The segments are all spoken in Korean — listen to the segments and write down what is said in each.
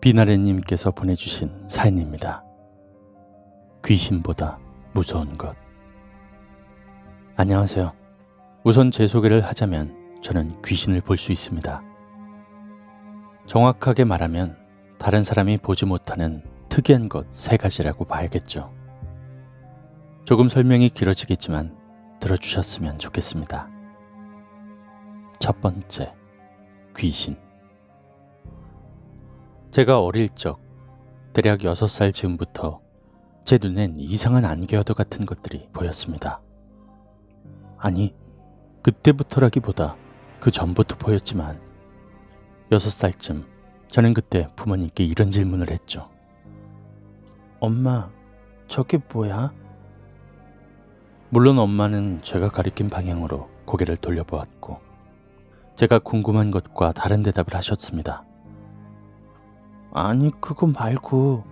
비나래님께서 보내주신 사연입니다. 귀신보다 무서운 것. 안녕하세요. 우선 제 소개를 하자면 저는 귀신을 볼 수 있습니다. 정확하게 말하면 다른 사람이 보지 못하는 특이한 것 세 가지라고 봐야겠죠. 조금 설명이 길어지겠지만 들어주셨으면 좋겠습니다. 첫 번째, 귀신. 제가 어릴 적, 대략 6살 즈음부터 제 눈엔 이상한 안개와도 같은 것들이 보였습니다. 아니, 그때부터라기보다 그 전부터 보였지만, 6살쯤 저는 그때 부모님께 이런 질문을 했죠. 엄마, 저게 뭐야? 물론 엄마는 제가 가리킨 방향으로 고개를 돌려보았고, 제가 궁금한 것과 다른 대답을 하셨습니다. 아니, 그거 말고,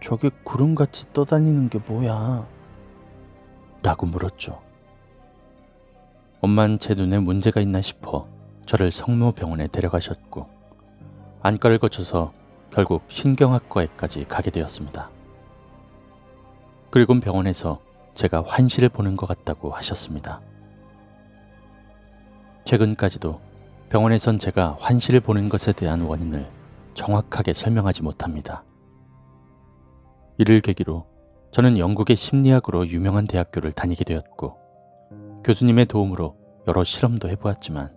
저게 구름같이 떠다니는 게 뭐야? 라고 물었죠. 엄만 제 눈에 문제가 있나 싶어 저를 성모병원에 데려가셨고, 안과를 거쳐서 결국 신경학과에까지 가게 되었습니다. 그리고 병원에서 제가 환시를 보는 것 같다고 하셨습니다. 최근까지도 병원에선 제가 환시를 보는 것에 대한 원인을 정확하게 설명하지 못합니다. 이를 계기로 저는 영국의 심리학으로 유명한 대학교를 다니게 되었고 교수님의 도움으로 여러 실험도 해보았지만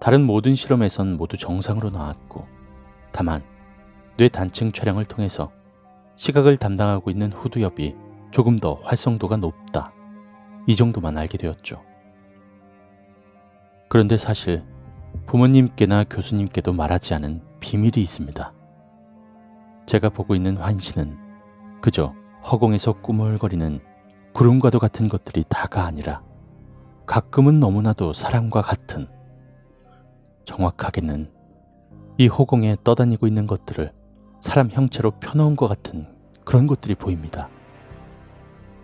다른 모든 실험에선 모두 정상으로 나왔고 다만 뇌 단층 촬영을 통해서 시각을 담당하고 있는 후두엽이 조금 더 활성도가 높다. 이 정도만 알게 되었죠. 그런데 사실 부모님께나 교수님께도 말하지 않은 비밀이 있습니다. 제가 보고 있는 환시는 그저 허공에서 꾸물거리는 구름과도 같은 것들이 다가 아니라 가끔은 너무나도 사람과 같은 정확하게는 이 호공에 떠다니고 있는 것들을 사람 형체로 펴놓은 것 같은 그런 것들이 보입니다.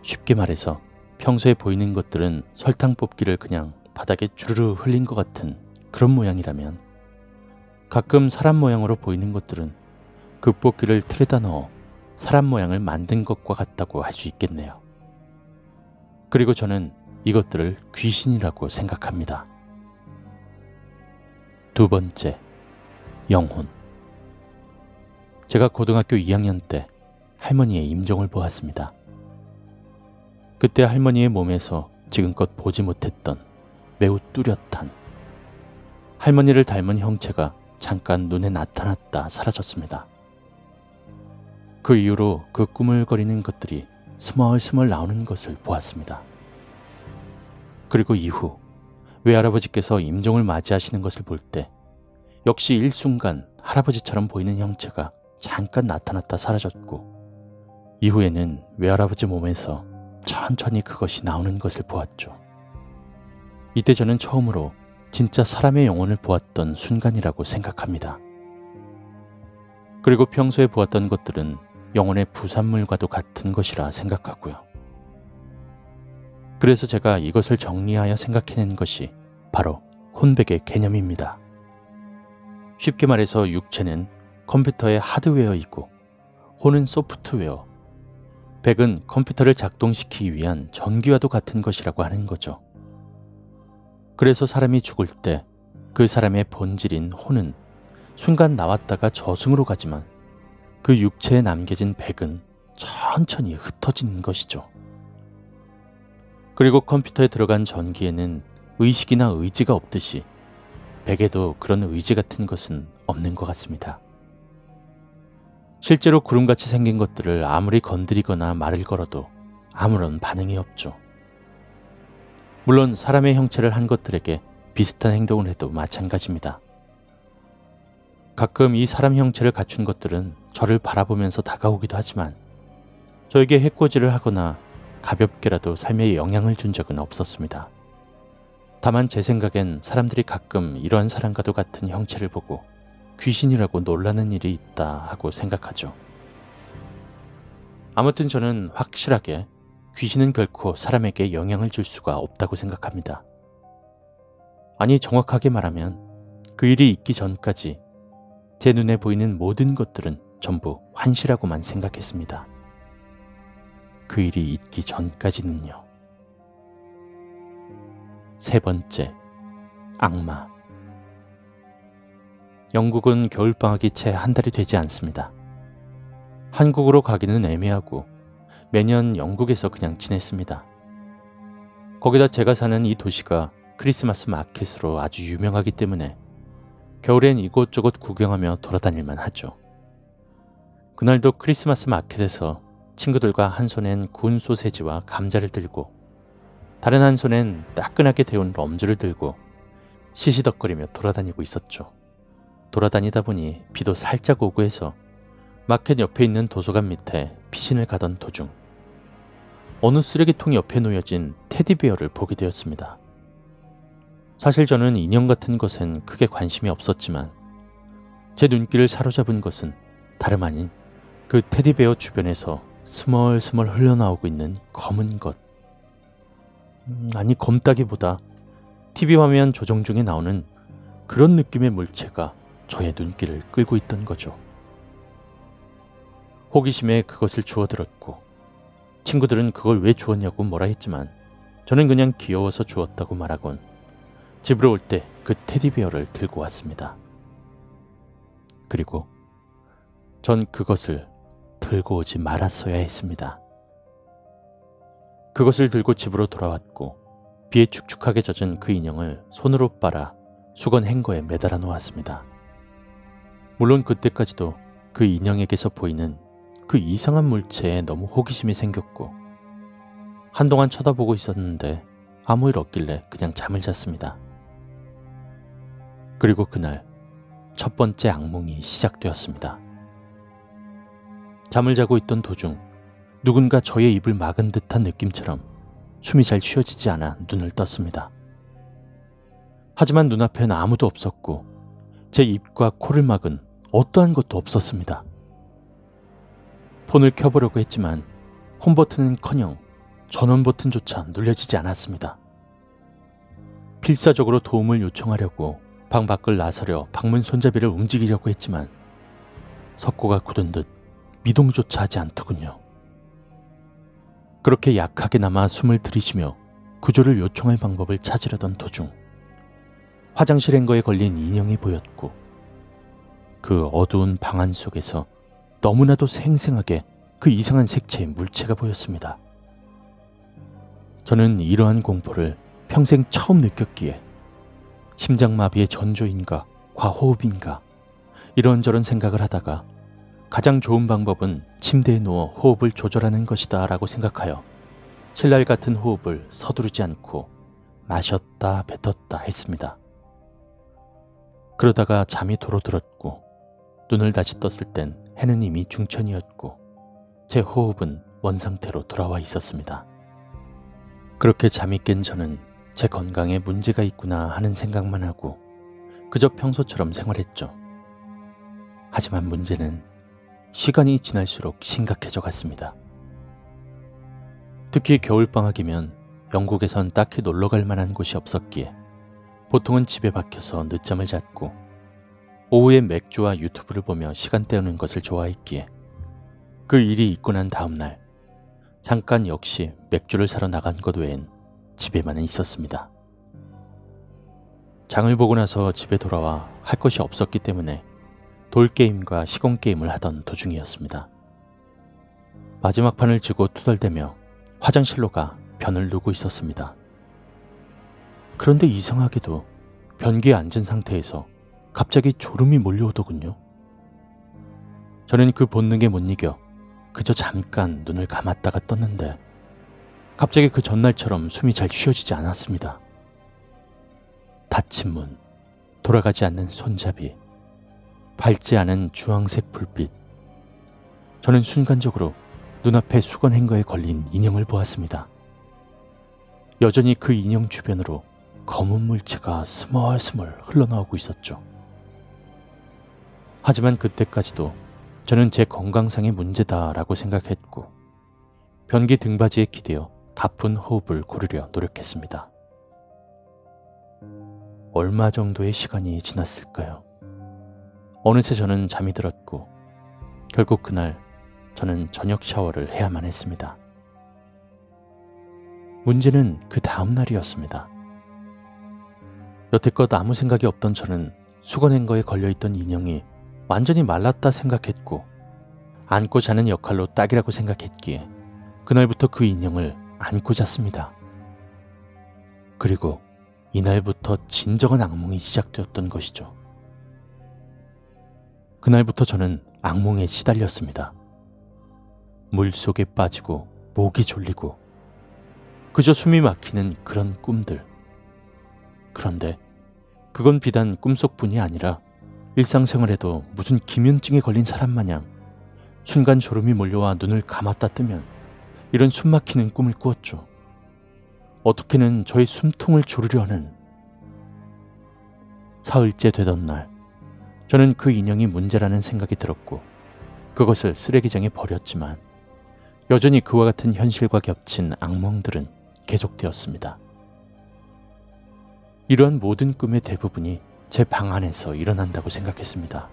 쉽게 말해서 평소에 보이는 것들은 설탕 뽑기를 그냥 바닥에 주르르 흘린 것 같은 그런 모양이라면 가끔 사람 모양으로 보이는 것들은 그 뽑기를 틀에다 넣어 사람 모양을 만든 것과 같다고 할 수 있겠네요. 그리고 저는 이것들을 귀신이라고 생각합니다. 두 번째, 영혼. 제가 고등학교 2학년 때 할머니의 임종을 보았습니다. 그때 할머니의 몸에서 지금껏 보지 못했던 매우 뚜렷한 할머니를 닮은 형체가 잠깐 눈에 나타났다 사라졌습니다. 그 이후로 그 꾸물거리는 것들이 스멀스멀 나오는 것을 보았습니다. 그리고 이후 외할아버지께서 임종을 맞이하시는 것을 볼 때 역시 일순간 할아버지처럼 보이는 형체가 잠깐 나타났다 사라졌고 이후에는 외할아버지 몸에서 천천히 그것이 나오는 것을 보았죠. 이때 저는 처음으로 진짜 사람의 영혼을 보았던 순간이라고 생각합니다. 그리고 평소에 보았던 것들은 영혼의 부산물과도 같은 것이라 생각하고요. 그래서 제가 이것을 정리하여 생각해낸 것이 바로 혼백의 개념입니다. 쉽게 말해서 육체는 컴퓨터의 하드웨어이고 혼은 소프트웨어, 백은 컴퓨터를 작동시키기 위한 전기와도 같은 것이라고 하는 거죠. 그래서 사람이 죽을 때 그 사람의 본질인 혼은 순간 나왔다가 저승으로 가지만 그 육체에 남겨진 백은 천천히 흩어지는 것이죠. 그리고 컴퓨터에 들어간 전기에는 의식이나 의지가 없듯이 백에도 그런 의지 같은 것은 없는 것 같습니다. 실제로 구름같이 생긴 것들을 아무리 건드리거나 말을 걸어도 아무런 반응이 없죠. 물론 사람의 형체를 한 것들에게 비슷한 행동을 해도 마찬가지입니다. 가끔 이 사람 형체를 갖춘 것들은 저를 바라보면서 다가오기도 하지만 저에게 해코지를 하거나 가볍게라도 삶에 영향을 준 적은 없었습니다. 다만 제 생각엔 사람들이 가끔 이러한 사람과도 같은 형체를 보고 귀신이라고 놀라는 일이 있다 하고 생각하죠. 아무튼 저는 확실하게 귀신은 결코 사람에게 영향을 줄 수가 없다고 생각합니다. 아니, 정확하게 말하면 그 일이 있기 전까지 제 눈에 보이는 모든 것들은 전부 환시라고만 생각했습니다. 그 일이 있기 전까지는요. 세 번째, 악마. 영국은 겨울방학이 채 한 달이 되지 않습니다. 한국으로 가기는 애매하고 매년 영국에서 그냥 지냈습니다. 거기다 제가 사는 이 도시가 크리스마스 마켓으로 아주 유명하기 때문에 겨울엔 이곳저곳 구경하며 돌아다닐만 하죠. 그날도 크리스마스 마켓에서 친구들과 한 손엔 구운 소세지와 감자를 들고 다른 한 손엔 따끈하게 데운 럼주를 들고 시시덕거리며 돌아다니고 있었죠. 돌아다니다 보니 비도 살짝 오고 해서 마켓 옆에 있는 도서관 밑에 피신을 가던 도중 어느 쓰레기통 옆에 놓여진 테디베어를 보게 되었습니다. 사실 저는 인형 같은 것엔 크게 관심이 없었지만 제 눈길을 사로잡은 것은 다름 아닌 그 테디베어 주변에서 스멀스멀 흘러나오고 있는 검은 것. 음, 아니 검다기보다 TV 화면 조정 중에 나오는 그런 느낌의 물체가 저의 눈길을 끌고 있던 거죠. 호기심에 그것을 주워들었고 친구들은 그걸 왜 주었냐고 뭐라 했지만 저는 그냥 귀여워서 주었다고 말하곤 집으로 올 때 그 테디베어를 들고 왔습니다. 그리고 전 그것을 들고 오지 말았어야 했습니다. 그것을 들고 집으로 돌아왔고 비에 축축하게 젖은 그 인형을 손으로 빨아 수건 행거에 매달아 놓았습니다. 물론 그때까지도 그 인형에게서 보이는 그 이상한 물체에 너무 호기심이 생겼고 한동안 쳐다보고 있었는데 아무 일 없길래 그냥 잠을 잤습니다. 그리고 그날 첫 번째 악몽이 시작되었습니다. 잠을 자고 있던 도중 누군가 저의 입을 막은 듯한 느낌처럼 숨이 잘 쉬어지지 않아 눈을 떴습니다. 하지만 눈앞엔 아무도 없었고 제 입과 코를 막은 어떠한 것도 없었습니다. 폰을 켜보려고 했지만 홈 버튼은 커녕 전원 버튼조차 눌려지지 않았습니다. 필사적으로 도움을 요청하려고 방 밖을 나서려 방문 손잡이를 움직이려고 했지만 석고가 굳은 듯 미동조차 하지 않더군요. 그렇게 약하게나마 숨을 들이쉬며 구조를 요청할 방법을 찾으려던 도중 화장실 행거에 걸린 인형이 보였고 그 어두운 방안 속에서 너무나도 생생하게 그 이상한 색채의 물체가 보였습니다. 저는 이러한 공포를 평생 처음 느꼈기에 심장마비의 전조인가 과호흡인가 이런저런 생각을 하다가 가장 좋은 방법은 침대에 누워 호흡을 조절하는 것이다 라고 생각하여 신랄 같은 호흡을 서두르지 않고 마셨다 뱉었다 했습니다. 그러다가 잠이 도로 들었고 눈을 다시 떴을 땐 해는 이미 중천이었고 제 호흡은 원상태로 돌아와 있었습니다. 그렇게 잠이 깬 저는 제 건강에 문제가 있구나 하는 생각만 하고 그저 평소처럼 생활했죠. 하지만 문제는 시간이 지날수록 심각해져 갔습니다. 특히 겨울방학이면 영국에선 딱히 놀러 갈 만한 곳이 없었기에 보통은 집에 박혀서 늦잠을 잤고 오후에 맥주와 유튜브를 보며 시간 때우는 것을 좋아했기에 그 일이 있고 난 다음날 잠깐 역시 맥주를 사러 나간 것 외엔 집에만은 있었습니다. 장을 보고 나서 집에 돌아와 할 것이 없었기 때문에 돌게임과 시공게임을 하던 도중이었습니다. 마지막 판을 쥐고 투덜대며 화장실로 가 변을 누고 있었습니다. 그런데 이상하게도 변기에 앉은 상태에서 갑자기 졸음이 몰려오더군요. 저는 그 본능에 못 이겨 그저 잠깐 눈을 감았다가 떴는데 갑자기 그 전날처럼 숨이 잘 쉬어지지 않았습니다. 닫힌 문, 돌아가지 않는 손잡이, 밝지 않은 주황색 불빛. 저는 순간적으로 눈앞에 수건 행거에 걸린 인형을 보았습니다. 여전히 그 인형 주변으로 검은 물체가 스멀스멀 흘러나오고 있었죠. 하지만 그때까지도 저는 제 건강상의 문제다라고 생각했고 변기 등받이에 기대어 가쁜 호흡을 고르려 노력했습니다. 얼마 정도의 시간이 지났을까요? 어느새 저는 잠이 들었고 결국 그날 저는 저녁 샤워를 해야만 했습니다. 문제는 그 다음 날이었습니다. 여태껏 아무 생각이 없던 저는 수건행거에 걸려있던 인형이 완전히 말랐다 생각했고 안고 자는 역할로 딱이라고 생각했기에 그날부터 그 인형을 안고 잤습니다. 그리고 이날부터 진정한 악몽이 시작되었던 것이죠. 그날부터 저는 악몽에 시달렸습니다. 물 속에 빠지고 목이 졸리고 그저 숨이 막히는 그런 꿈들. 그런데 그건 비단 꿈속뿐이 아니라 일상생활에도 무슨 기면증에 걸린 사람 마냥 순간 졸음이 몰려와 눈을 감았다 뜨면 이런 숨 막히는 꿈을 꾸었죠. 어떻게는 저의 숨통을 조르려 하는 사흘째 되던 날 저는 그 인형이 문제라는 생각이 들었고 그것을 쓰레기장에 버렸지만 여전히 그와 같은 현실과 겹친 악몽들은 계속되었습니다. 이러한 모든 꿈의 대부분이 제 방 안에서 일어난다고 생각했습니다.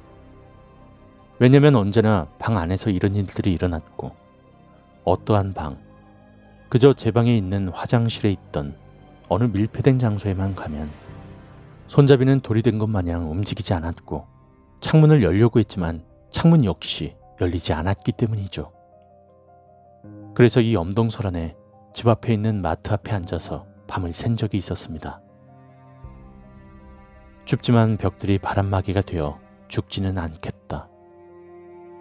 왜냐면 언제나 방 안에서 이런 일들이 일어났고 어떠한 방, 그저 제 방에 있는 화장실에 있던 어느 밀폐된 장소에만 가면 손잡이는 돌이 된 것 마냥 움직이지 않았고 창문을 열려고 했지만 창문 역시 열리지 않았기 때문이죠. 그래서 이 엄동설 안에 집 앞에 있는 마트 앞에 앉아서 밤을 샌 적이 있었습니다. 춥지만 벽들이 바람막이가 되어 죽지는 않겠다.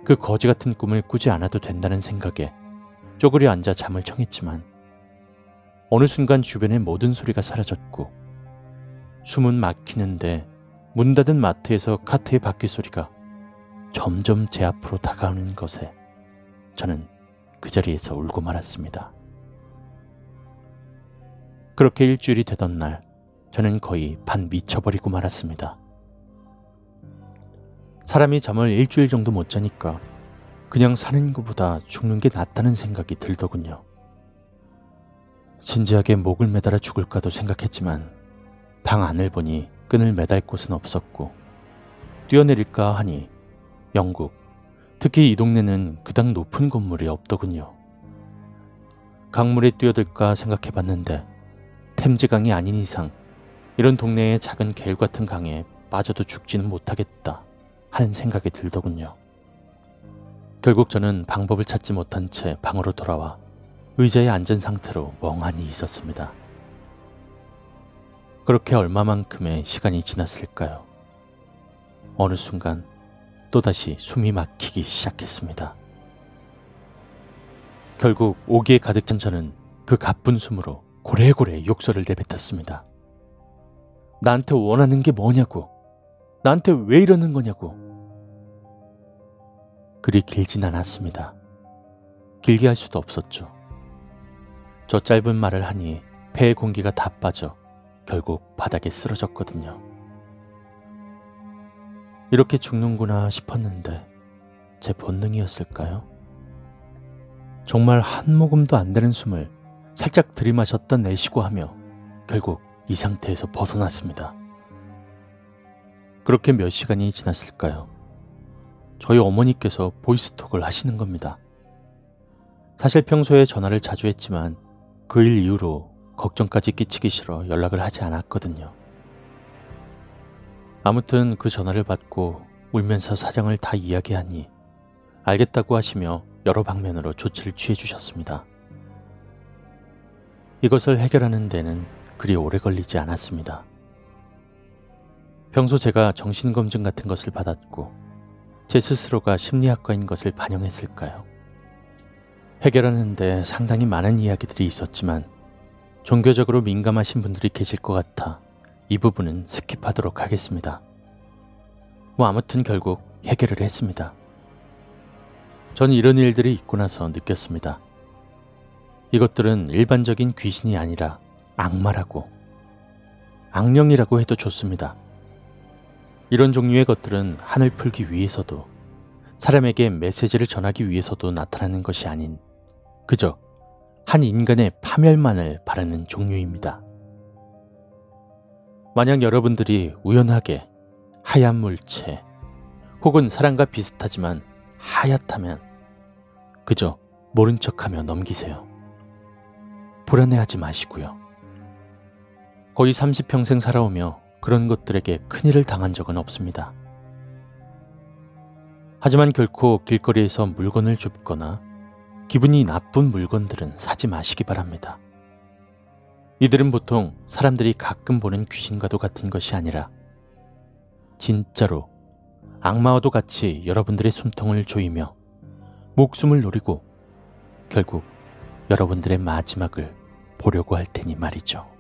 그 거지 같은 꿈을 꾸지 않아도 된다는 생각에 쪼그려 앉아 잠을 청했지만 어느 순간 주변의 모든 소리가 사라졌고 숨은 막히는데 문 닫은 마트에서 카트의 바퀴 소리가 점점 제 앞으로 다가오는 것에 저는 그 자리에서 울고 말았습니다. 그렇게 일주일이 되던 날 저는 거의 반 미쳐버리고 말았습니다. 사람이 잠을 일주일 정도 못 자니까 그냥 사는 것보다 죽는 게 낫다는 생각이 들더군요. 진지하게 목을 매달아 죽을까도 생각했지만 방 안을 보니 끈을 매달 곳은 없었고 뛰어내릴까 하니 영국, 특히 이 동네는 그닥 높은 건물이 없더군요. 강물에 뛰어들까 생각해 봤는데 템즈강이 아닌 이상 이런 동네의 작은 갤 같은 강에 빠져도 죽지는 못하겠다 하는 생각이 들더군요. 결국 저는 방법을 찾지 못한 채 방으로 돌아와 의자에 앉은 상태로 멍하니 있었습니다. 그렇게 얼마만큼의 시간이 지났을까요? 어느 순간 또다시 숨이 막히기 시작했습니다. 결국 오기에 가득 찬 저는 그 가쁜 숨으로 고래고래 욕설을 내뱉었습니다. 나한테 원하는 게 뭐냐고. 나한테 왜 이러는 거냐고. 그리 길진 않았습니다. 길게 할 수도 없었죠. 저 짧은 말을 하니 폐의 공기가 다 빠져 결국 바닥에 쓰러졌거든요. 이렇게 죽는구나 싶었는데 제 본능이었을까요? 정말 한 모금도 안 되는 숨을 살짝 들이마셨던 내쉬고 하며 결국 이 상태에서 벗어났습니다. 그렇게 몇 시간이 지났을까요? 저희 어머니께서 보이스톡을 하시는 겁니다. 사실 평소에 전화를 자주 했지만 그 일 이후로 걱정까지 끼치기 싫어 연락을 하지 않았거든요. 아무튼 그 전화를 받고 울면서 사정을 다 이야기하니 알겠다고 하시며 여러 방면으로 조치를 취해 주셨습니다. 이것을 해결하는 데는 그리 오래 걸리지 않았습니다. 평소 제가 정신검증 같은 것을 받았고 제 스스로가 심리학과인 것을 반영했을까요? 해결하는데 상당히 많은 이야기들이 있었지만 종교적으로 민감하신 분들이 계실 것 같아 이 부분은 스킵하도록 하겠습니다. 뭐 아무튼 결국 해결을 했습니다. 전 이런 일들이 있고 나서 느꼈습니다. 이것들은 일반적인 귀신이 아니라 악마라고, 악령이라고 해도 좋습니다. 이런 종류의 것들은 하늘 풀기 위해서도 사람에게 메시지를 전하기 위해서도 나타나는 것이 아닌 그저 한 인간의 파멸만을 바라는 종류입니다. 만약 여러분들이 우연하게 하얀 물체 혹은 사랑과 비슷하지만 하얗다면 그저 모른 척하며 넘기세요. 불안해하지 마시고요. 거의 30평생 살아오며 그런 것들에게 큰일을 당한 적은 없습니다. 하지만 결코 길거리에서 물건을 줍거나 기분이 나쁜 물건들은 사지 마시기 바랍니다. 이들은 보통 사람들이 가끔 보는 귀신과도 같은 것이 아니라 진짜로 악마와도 같이 여러분들의 숨통을 조이며 목숨을 노리고 결국 여러분들의 마지막을 보려고 할 테니 말이죠.